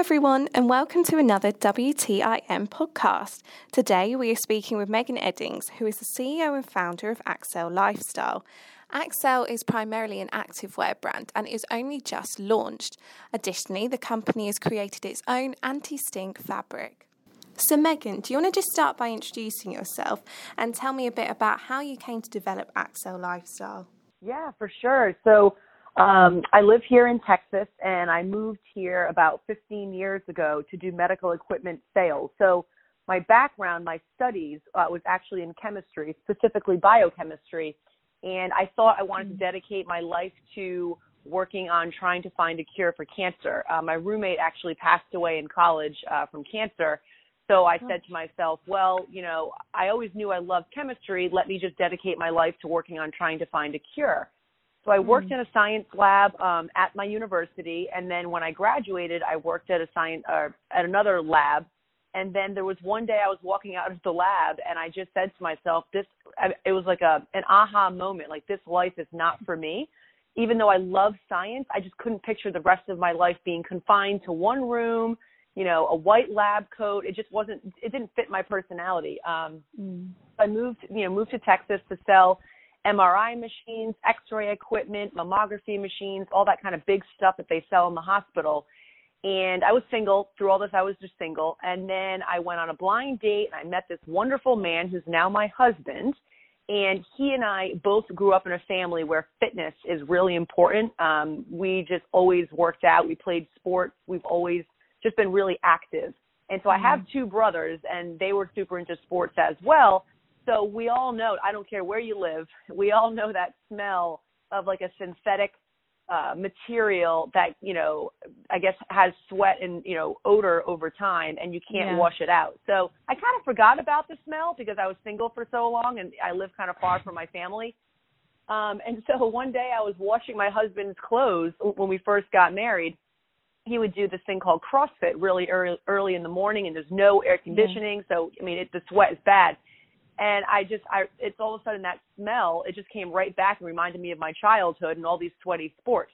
everyone, and welcome to another WTIN podcast. Today, we are speaking with Megan Eddings, who is the CEO and founder of Accel Lifestyle. Accel is primarily an activewear brand and is only just launched. Additionally, the company has created its own anti stink fabric. So, Megan, do you want to just start by introducing yourself and tell me a bit about how you came to develop Accel Lifestyle? Yeah, for sure. So, um, I live here in Texas and I moved here about 15 years ago to do medical equipment sales. So, my background, my studies uh, was actually in chemistry, specifically biochemistry. And I thought I wanted to mm. dedicate my life to working on trying to find a cure for cancer. Uh, my roommate actually passed away in college uh, from cancer. So I said to myself, well, you know, I always knew I loved chemistry. Let me just dedicate my life to working on trying to find a cure. So I worked mm. in a science lab um, at my university, and then when I graduated, I worked at a science uh, at another lab. And then there was one day I was walking out of the lab, and I just said to myself, "This." It was like a an aha moment. Like this life is not for me. Even though I love science, I just couldn't picture the rest of my life being confined to one room you know, a white lab coat. It just wasn't, it didn't fit my personality. Um, mm. I moved, you know, moved to Texas to sell MRI machines, X-ray equipment, mammography machines, all that kind of big stuff that they sell in the hospital. And I was single through all this. I was just single. And then I went on a blind date and I met this wonderful man who's now my husband. And he and I both grew up in a family where fitness is really important. Um, we just always worked out. We played sports. We've always just been really active. And so I have mm-hmm. two brothers and they were super into sports as well. So we all know, I don't care where you live, we all know that smell of like a synthetic uh, material that, you know, I guess has sweat and, you know, odor over time and you can't yeah. wash it out. So I kind of forgot about the smell because I was single for so long and I live kind of far from my family. Um, and so one day I was washing my husband's clothes when we first got married he would do this thing called CrossFit really early, early in the morning, and there's no air conditioning, mm-hmm. so I mean, it, the sweat is bad. And I just, I, it's all of a sudden that smell, it just came right back and reminded me of my childhood and all these sweaty sports.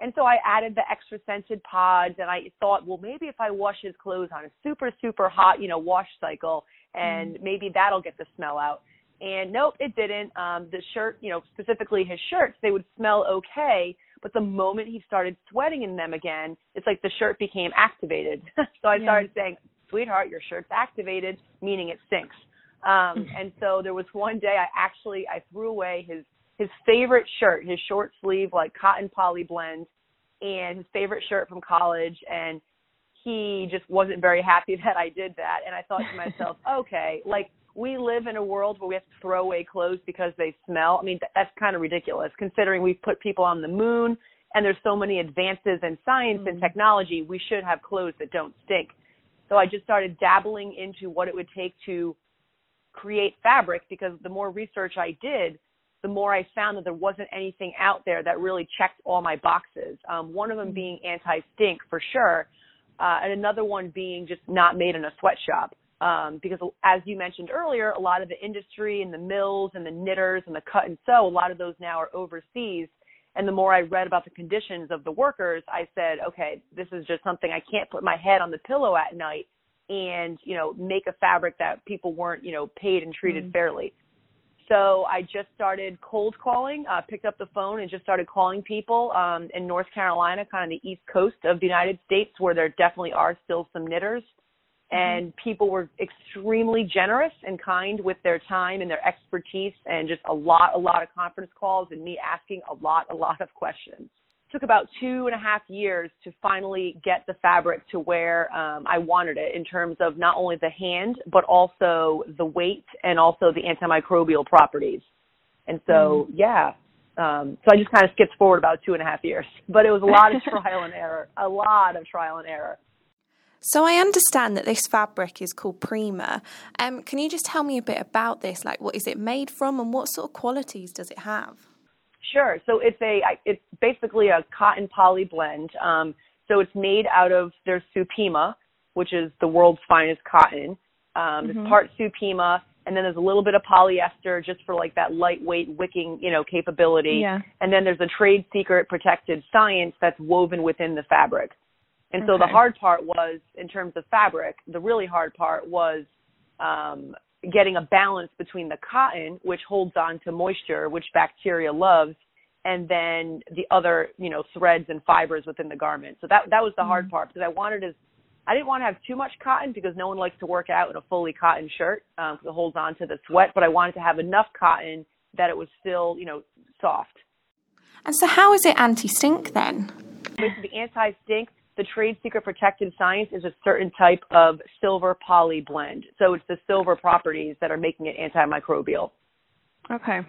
And so I added the extra scented pods, and I thought, well, maybe if I wash his clothes on a super, super hot, you know, wash cycle, and mm-hmm. maybe that'll get the smell out. And nope, it didn't. Um, the shirt, you know, specifically his shirts, they would smell okay, but the moment he started sweating in them again, it's like the shirt became activated. so I yeah. started saying, sweetheart, your shirt's activated, meaning it stinks. Um, and so there was one day I actually, I threw away his, his favorite shirt, his short sleeve, like cotton poly blend and his favorite shirt from college. And he just wasn't very happy that I did that. And I thought to myself, okay, like we live in a world where we have to throw away clothes because they smell. I mean, that's kind of ridiculous considering we've put people on the moon and there's so many advances in science mm-hmm. and technology. We should have clothes that don't stink. So I just started dabbling into what it would take to create fabric because the more research I did, the more I found that there wasn't anything out there that really checked all my boxes. Um, one of them mm-hmm. being anti-stink for sure, uh, and another one being just not made in a sweatshop um, because as you mentioned earlier, a lot of the industry and the mills and the knitters and the cut and sew, a lot of those now are overseas. And the more I read about the conditions of the workers, I said, okay, this is just something I can't put my head on the pillow at night and, you know, make a fabric that people weren't, you know, paid and treated mm-hmm. fairly. So I just started cold calling, uh, picked up the phone and just started calling people um, in North Carolina, kind of the east coast of the United States, where there definitely are still some knitters and mm-hmm. people were extremely generous and kind with their time and their expertise and just a lot a lot of conference calls and me asking a lot a lot of questions took about two and a half years to finally get the fabric to where um, i wanted it in terms of not only the hand but also the weight and also the antimicrobial properties and so mm-hmm. yeah um, so I just kind of skipped forward about two and a half years, but it was a lot of trial and error, a lot of trial and error. So I understand that this fabric is called Prema. Um, can you just tell me a bit about this? Like, what is it made from, and what sort of qualities does it have? Sure. So it's a it's basically a cotton poly blend. Um, so it's made out of their Supima, which is the world's finest cotton. Um, mm-hmm. It's part Supima, and then there's a little bit of polyester just for like that lightweight wicking, you know, capability. Yeah. And then there's a trade secret protected science that's woven within the fabric. And so the hard part was, in terms of fabric, the really hard part was um, getting a balance between the cotton, which holds on to moisture, which bacteria loves, and then the other, you know, threads and fibers within the garment. So that that was the mm-hmm. hard part because I wanted to, I didn't want to have too much cotton because no one likes to work out in a fully cotton shirt because um, it holds on to the sweat. But I wanted to have enough cotton that it was still, you know, soft. And so, how is it anti-stink then? the anti-stink the trade secret protected science is a certain type of silver poly blend. So it's the silver properties that are making it antimicrobial. Okay.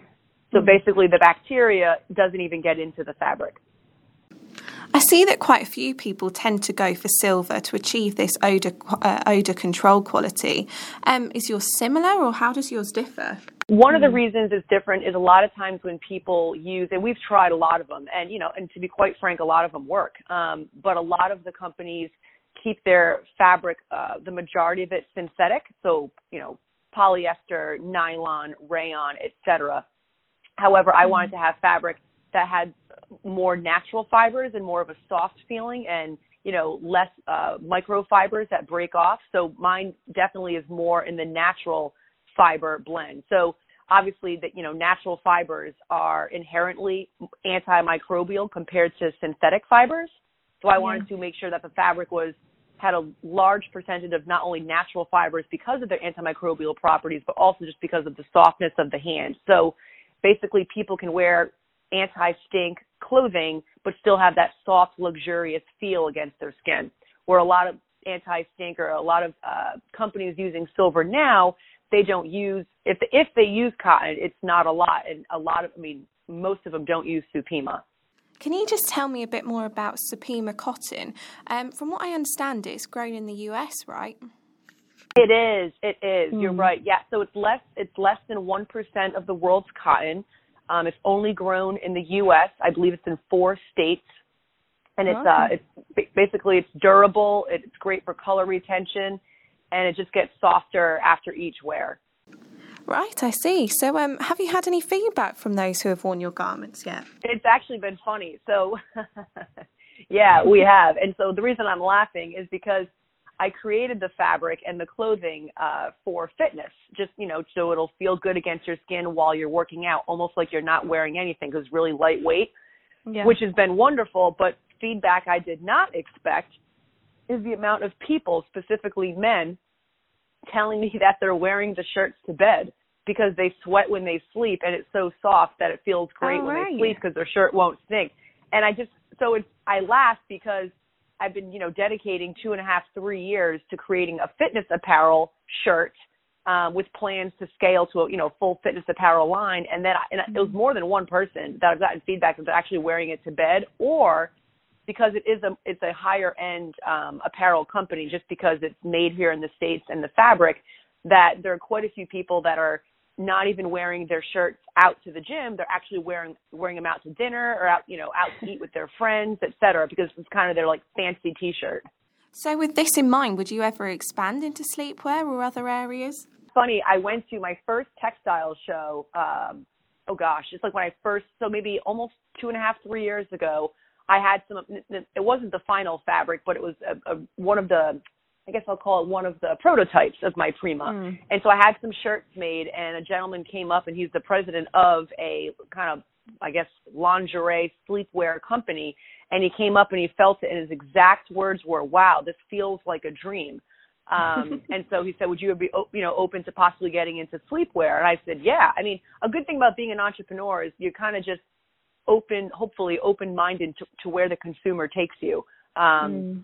So basically, the bacteria doesn't even get into the fabric. I see that quite a few people tend to go for silver to achieve this odor uh, odor control quality. Um, is yours similar, or how does yours differ? One of the hmm. reasons it's different is a lot of times when people use, and we've tried a lot of them, and you know, and to be quite frank, a lot of them work. Um, but a lot of the companies keep their fabric, uh, the majority of it synthetic, so you know, polyester, nylon, rayon, etc. However, I wanted mm-hmm. to have fabric that had more natural fibers and more of a soft feeling, and you know, less uh, microfibers that break off. So mine definitely is more in the natural fiber blend. So obviously that you know natural fibers are inherently antimicrobial compared to synthetic fibers. So I wanted to make sure that the fabric was had a large percentage of not only natural fibers because of their antimicrobial properties, but also just because of the softness of the hand. So basically people can wear anti-stink clothing, but still have that soft, luxurious feel against their skin. Where a lot of anti-stink or a lot of uh, companies using silver now they don't use if if they use cotton, it's not a lot, and a lot of I mean most of them don't use Supima. Can you just tell me a bit more about Supima cotton? Um, from what I understand, it's grown in the US, right? It is. It is. Mm. You're hmm. right. Yeah. So it's less. It's less than one percent of the world's cotton. Um, it's only grown in the U.S. I believe it's in four states, and it's uh, it's basically it's durable. It's great for color retention and it just gets softer after each wear. Right, I see. So, um, have you had any feedback from those who have worn your garments yet? It's actually been funny. So, yeah, we have. And so, the reason I'm laughing is because I created the fabric and the clothing uh, for fitness, just, you know, so it'll feel good against your skin while you're working out, almost like you're not wearing anything because it's really lightweight, yeah. which has been wonderful. But feedback I did not expect is the amount of people, specifically men, telling me that they're wearing the shirts to bed because they sweat when they sleep and it's so soft that it feels great when they sleep because their shirt won't stink. And I just so it's I laugh because I've been you know dedicating two and a half three years to creating a fitness apparel shirt um, with plans to scale to a you know full fitness apparel line. And then I, and it was mm-hmm. more than one person that I've gotten feedback of actually wearing it to bed or because it is a it's a higher end um, apparel company just because it's made here in the states and the fabric that there are quite a few people that are not even wearing their shirts out to the gym they're actually wearing wearing them out to dinner or out you know out to eat with their friends etc because it's kind of their like fancy t-shirt so with this in mind would you ever expand into sleepwear or other areas funny i went to my first textile show um oh gosh it's like when i first so maybe almost two and a half three years ago I had some. It wasn't the final fabric, but it was a, a, one of the. I guess I'll call it one of the prototypes of my Prema. Mm. And so I had some shirts made, and a gentleman came up, and he's the president of a kind of, I guess, lingerie sleepwear company. And he came up and he felt it, and his exact words were, "Wow, this feels like a dream." Um, and so he said, "Would you be, you know, open to possibly getting into sleepwear?" And I said, "Yeah." I mean, a good thing about being an entrepreneur is you're kind of just open, hopefully open minded to, to, where the consumer takes you. Um, mm.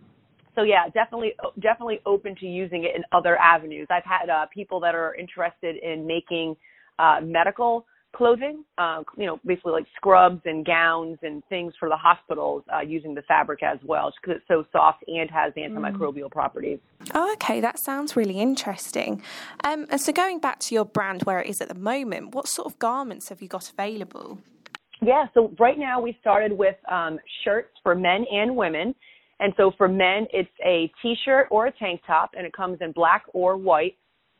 So yeah, definitely, definitely open to using it in other avenues. I've had uh, people that are interested in making uh, medical clothing, uh, you know, basically like scrubs and gowns and things for the hospitals uh, using the fabric as well, because it's so soft and has antimicrobial mm. properties. Oh, okay, that sounds really interesting. Um, so going back to your brand, where it is at the moment, what sort of garments have you got available? Yeah, so right now we started with um, shirts for men and women. And so for men, it's a t-shirt or a tank top, and it comes in black or white.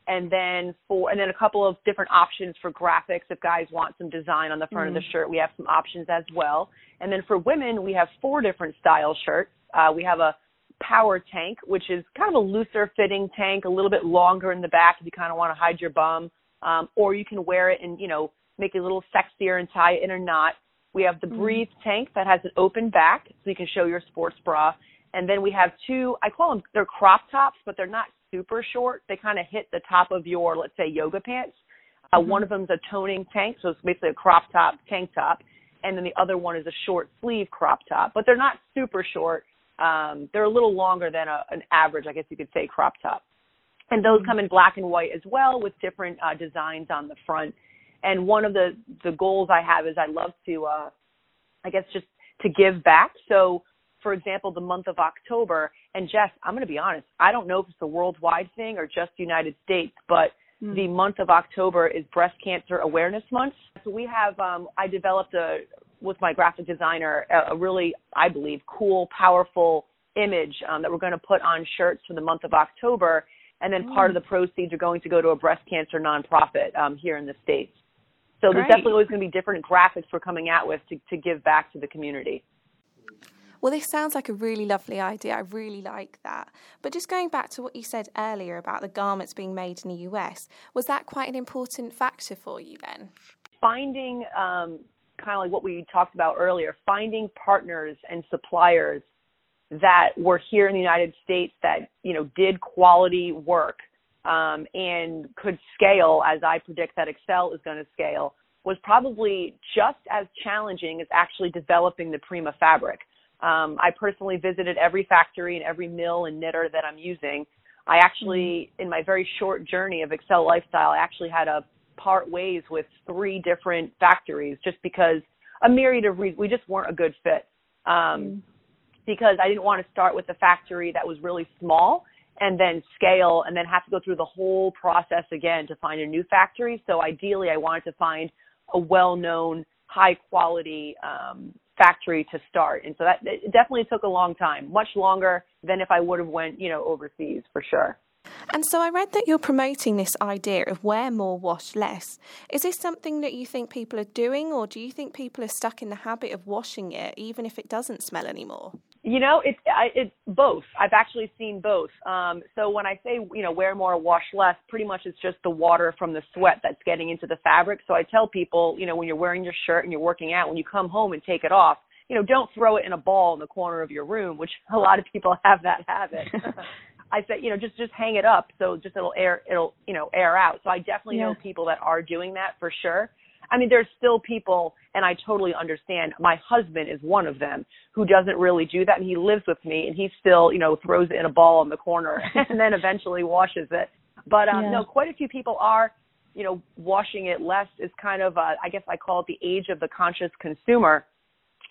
And then for and then a couple of different options for graphics. If guys want some design on the front mm-hmm. of the mm. shirt, we have some options as well. And then for women, we have four different style shirts. Uh, we have a Power Tank, which is kind of a looser fitting tank, a little bit longer in the back if you kind of want to hide your bum, um, or you can wear it and you know make it a little sexier and tie it in a knot. We have the mm-hmm. Breathe tank that has an open back, so you can show your sports bra. And then we have two, I call them, they're crop tops, but they're not super short. They kind of hit the top of your, let's say, yoga pants. Uh, mm-hmm. One of them is a toning tank, so it's basically a crop top tank top. And then the other one is a short sleeve crop top, but they're not super short. Um, they're a little longer than a, an average, I guess you could say, crop top. And those mm-hmm. come in black and white as well with different uh, designs on the front. And one of the, the goals I have is I love to, uh, I guess, just to give back. So for example, the month of October. And Jess, I'm going to be honest, I don't know if it's a worldwide thing or just United States, but mm. the month of October is Breast Cancer Awareness Month. So we have, um, I developed a, with my graphic designer, a, a really, I believe, cool, powerful image um, that we're going to put on shirts for the month of October. And then mm. part of the proceeds are going to go to a breast cancer nonprofit um, here in the States. So Great. there's definitely always going to be different graphics we're coming out with to, to give back to the community. Well, this sounds like a really lovely idea. I really like that. But just going back to what you said earlier about the garments being made in the US, was that quite an important factor for you then? Finding, um, kind of like what we talked about earlier, finding partners and suppliers that were here in the United States that, you know, did quality work um, and could scale as I predict that Accel is going to scale was probably just as challenging as actually developing the Prema fabric. Um, I personally visited every factory and every mill and knitter that I'm using. I actually, mm-hmm. in my very short journey of Accel Lifestyle, I actually had to part ways with three different factories just because a myriad of reasons. We just weren't a good fit. Um, mm-hmm. Because I didn't want to start with a factory that was really small and then scale and then have to go through the whole process again to find a new factory. So ideally, I wanted to find a well-known, high-quality um, factory to start. And so that it definitely took a long time, much longer than if I would have went, you know, overseas for sure. And so I read that you're promoting this idea of wear more, wash less. Is this something that you think people are doing, or do you think people are stuck in the habit of washing it even if it doesn't smell anymore? You know, it's I, it's both. I've actually seen both. Um, so when I say you know wear more, wash less, pretty much it's just the water from the sweat that's getting into the fabric. So I tell people, you know, when you're wearing your shirt and you're working out, when you come home and take it off, you know, don't throw it in a ball in the corner of your room, which a lot of people have that habit. I said, you know, just just hang it up so just it'll air it'll you know air out. So I definitely yeah. know people that are doing that for sure. I mean, there's still people, and I totally understand. My husband is one of them who doesn't really do that, and he lives with me, and he still, you know, throws it in a ball in the corner and then eventually washes it. But um, yeah. no, quite a few people are, you know, washing it less. Is kind of, uh, I guess, I call it the age of the conscious consumer,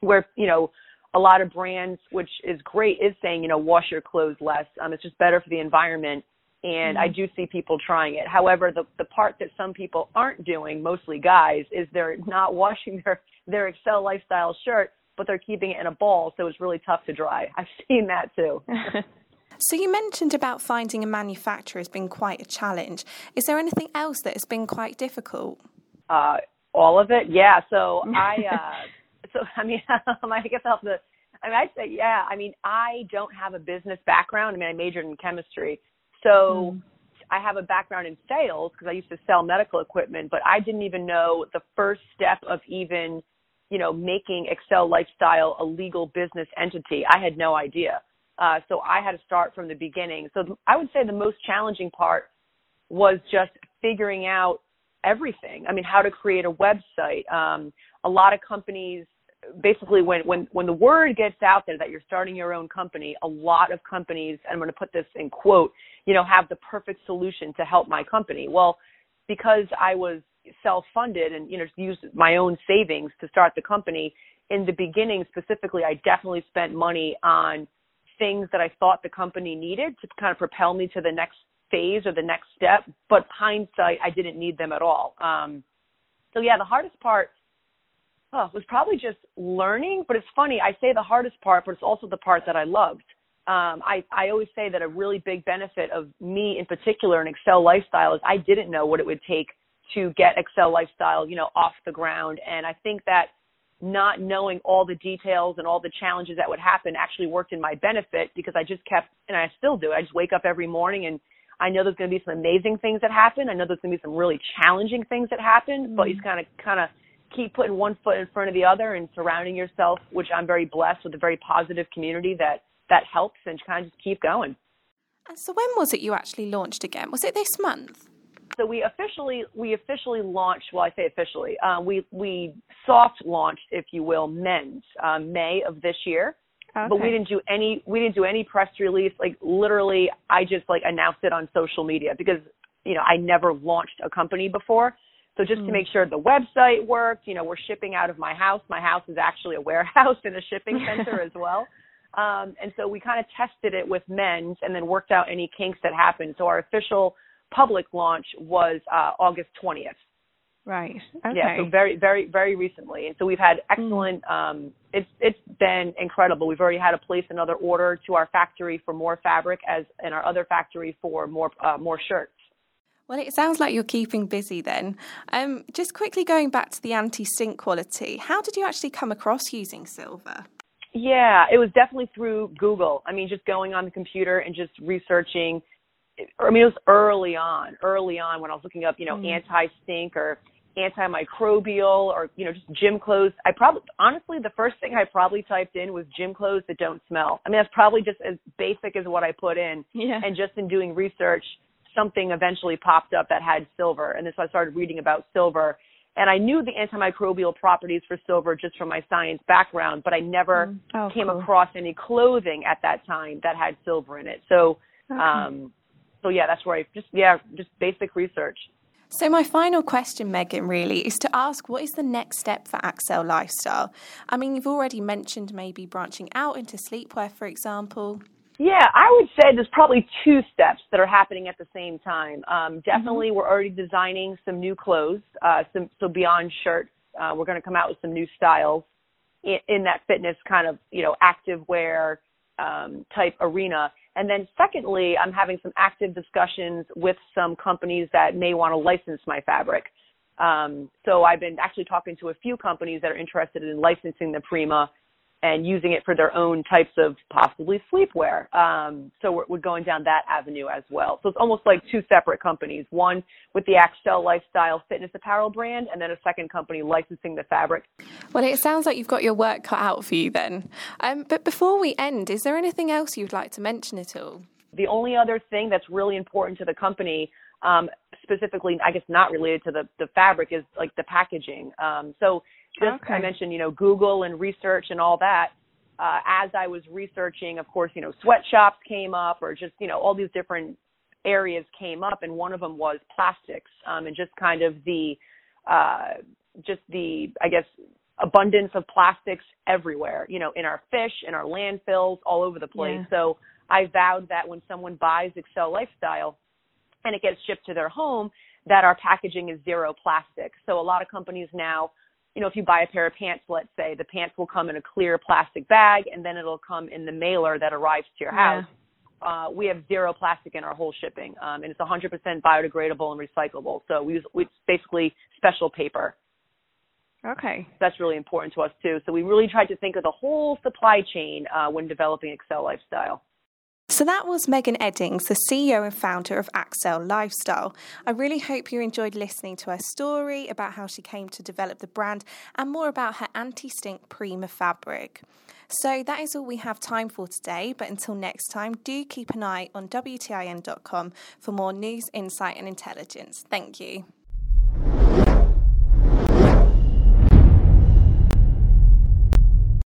where you know a lot of brands, which is great, is saying, you know, wash your clothes less. Um, it's just better for the environment. And mm-hmm. I do see people trying it. However, the the part that some people aren't doing, mostly guys, is they're not washing their their Accel lifestyle shirt, but they're keeping it in a ball, so it's really tough to dry. I've seen that too. so you mentioned about finding a manufacturer has been quite a challenge. Is there anything else that has been quite difficult? Uh, all of it, yeah. So I. Uh, so I mean, I guess I'll have to. I mean, I'd say, yeah. I mean, I don't have a business background. I mean, I majored in chemistry, so mm. I have a background in sales because I used to sell medical equipment. But I didn't even know the first step of even, you know, making Accel Lifestyle a legal business entity. I had no idea. Uh, so I had to start from the beginning. So I would say the most challenging part was just figuring out everything. I mean, how to create a website. Um, a lot of companies basically when when when the word gets out there that you're starting your own company a lot of companies and i'm going to put this in quote you know have the perfect solution to help my company. Well because i was self funded and you know used my own savings to start the company in the beginning specifically i definitely spent money on things that i thought the company needed to kind of propel me to the next phase or the next step but hindsight i didn't need them at all. Um so yeah the hardest part oh, it was probably just learning. But it's funny, I say the hardest part, but it's also the part that I loved. Um, I, I always say that a really big benefit of me in particular in Accel Lifestyle is I didn't know what it would take to get Accel Lifestyle, you know, off the ground. And I think that not knowing all the details and all the challenges that would happen actually worked in my benefit because I just kept, and I still do. I just wake up every morning and I know there's going to be some amazing things that happen. I know there's going to be some really challenging things that happen, mm-hmm. but you just kind of, kind of keep putting one foot in front of the other and surrounding yourself, which I'm very blessed with a very positive community that, that helps and kind of just keep going. And so when was it you actually launched again? Was it this month? So we officially we officially launched. Well, I say officially. Uh, we we soft launched, if you will, men's um, May of this year. Okay. But we didn't do any we didn't do any press release. Like literally, I just like announced it on social media because you know I never launched a company before. So just mm. to hmm. make sure the website worked, you know, we're shipping out of my house. My house is actually a warehouse and a shipping center as well. Um, and so we kind of tested it with men's and then worked out any kinks that happened. So our official public launch was uh, August 20th. Right. Okay. Yeah. So very, very, very recently, and so we've had excellent. Mm. Um, it's it's been incredible. We've already had to place another order to our factory for more fabric, as in our other factory for more uh, more shirts. Well, it sounds like you're keeping busy then. Um, just quickly going back to the anti-stink quality, how did you actually come across using silver? Yeah, it was definitely through Google. I mean, just going on the computer and just researching I mean, it was early on, early on when I was looking up, you know, mm. anti-stink or antimicrobial or, you know, just gym clothes. I probably, honestly, the first thing I probably typed in was gym clothes that don't smell. I mean, that's probably just as basic as what I put in. Yeah. And just in doing research, something eventually popped up that had silver. And so I started reading about silver. And I knew the antimicrobial properties for silver just from my science background, but I never mm. oh, came cool. across any clothing at that time that had silver in it. So, okay. um, so yeah, that's where I just yeah, just basic research. So my final question, Megan, really is to ask what is the next step for Accel Lifestyle? I mean, you've already mentioned maybe branching out into sleepwear, for example. Yeah, I would say there's probably two steps that are happening at the same time. Um, definitely, mm-hmm. we're already designing some new clothes. Uh, some, so beyond shirts, uh, we're going to come out with some new styles in, in that fitness kind of you know active wear um, type arena. And then secondly, I'm having some active discussions with some companies that may want to license my fabric. Um, so I've been actually talking to a few companies that are interested in licensing the Prema and using it for their own types of possibly sleepwear. Um, so we're, we're, going down that avenue as well. So it's almost like two separate companies, one with the Accel Lifestyle Fitness Apparel brand, and then a second company licensing the fabric. Well, it sounds like you've got your work cut out for you then. Um, but before we end, is there anything else you'd like to mention at all? The only other thing that's really important to the company um, specifically, I guess not related to the, the fabric, is like the packaging. Um, so just okay. I mentioned, you know, Google and research and all that. Uh, as I was researching, of course, you know, sweatshops came up, or just you know, all these different areas came up, and one of them was plastics, um, and just kind of the, uh, just the, I guess, abundance of plastics everywhere. You know, in our fish, in our landfills, all over the place. Yeah. So I vowed that when someone buys Accel Lifestyle, and it gets shipped to their home, that our packaging is zero plastic. So a lot of companies now you know, if you buy a pair of pants, let's say, the pants will come in a clear plastic bag and then it'll come in the mailer that arrives to your house. Yeah. Uh, we have zero plastic in our whole shipping, um, and it's 100% biodegradable and recyclable. So we use it's basically special paper. Okay. That's really important to us too. So we really tried to think of the whole supply chain uh, when developing Accel Lifestyle. So that was Megan Eddings, the CEO and founder of Accel Lifestyle. I really hope you enjoyed listening to her story about how she came to develop the brand and more about her anti stink Prema fabric. So that is all we have time for today, but until next time, do keep an eye on WTIN.com for more news, insight, and intelligence. Thank you.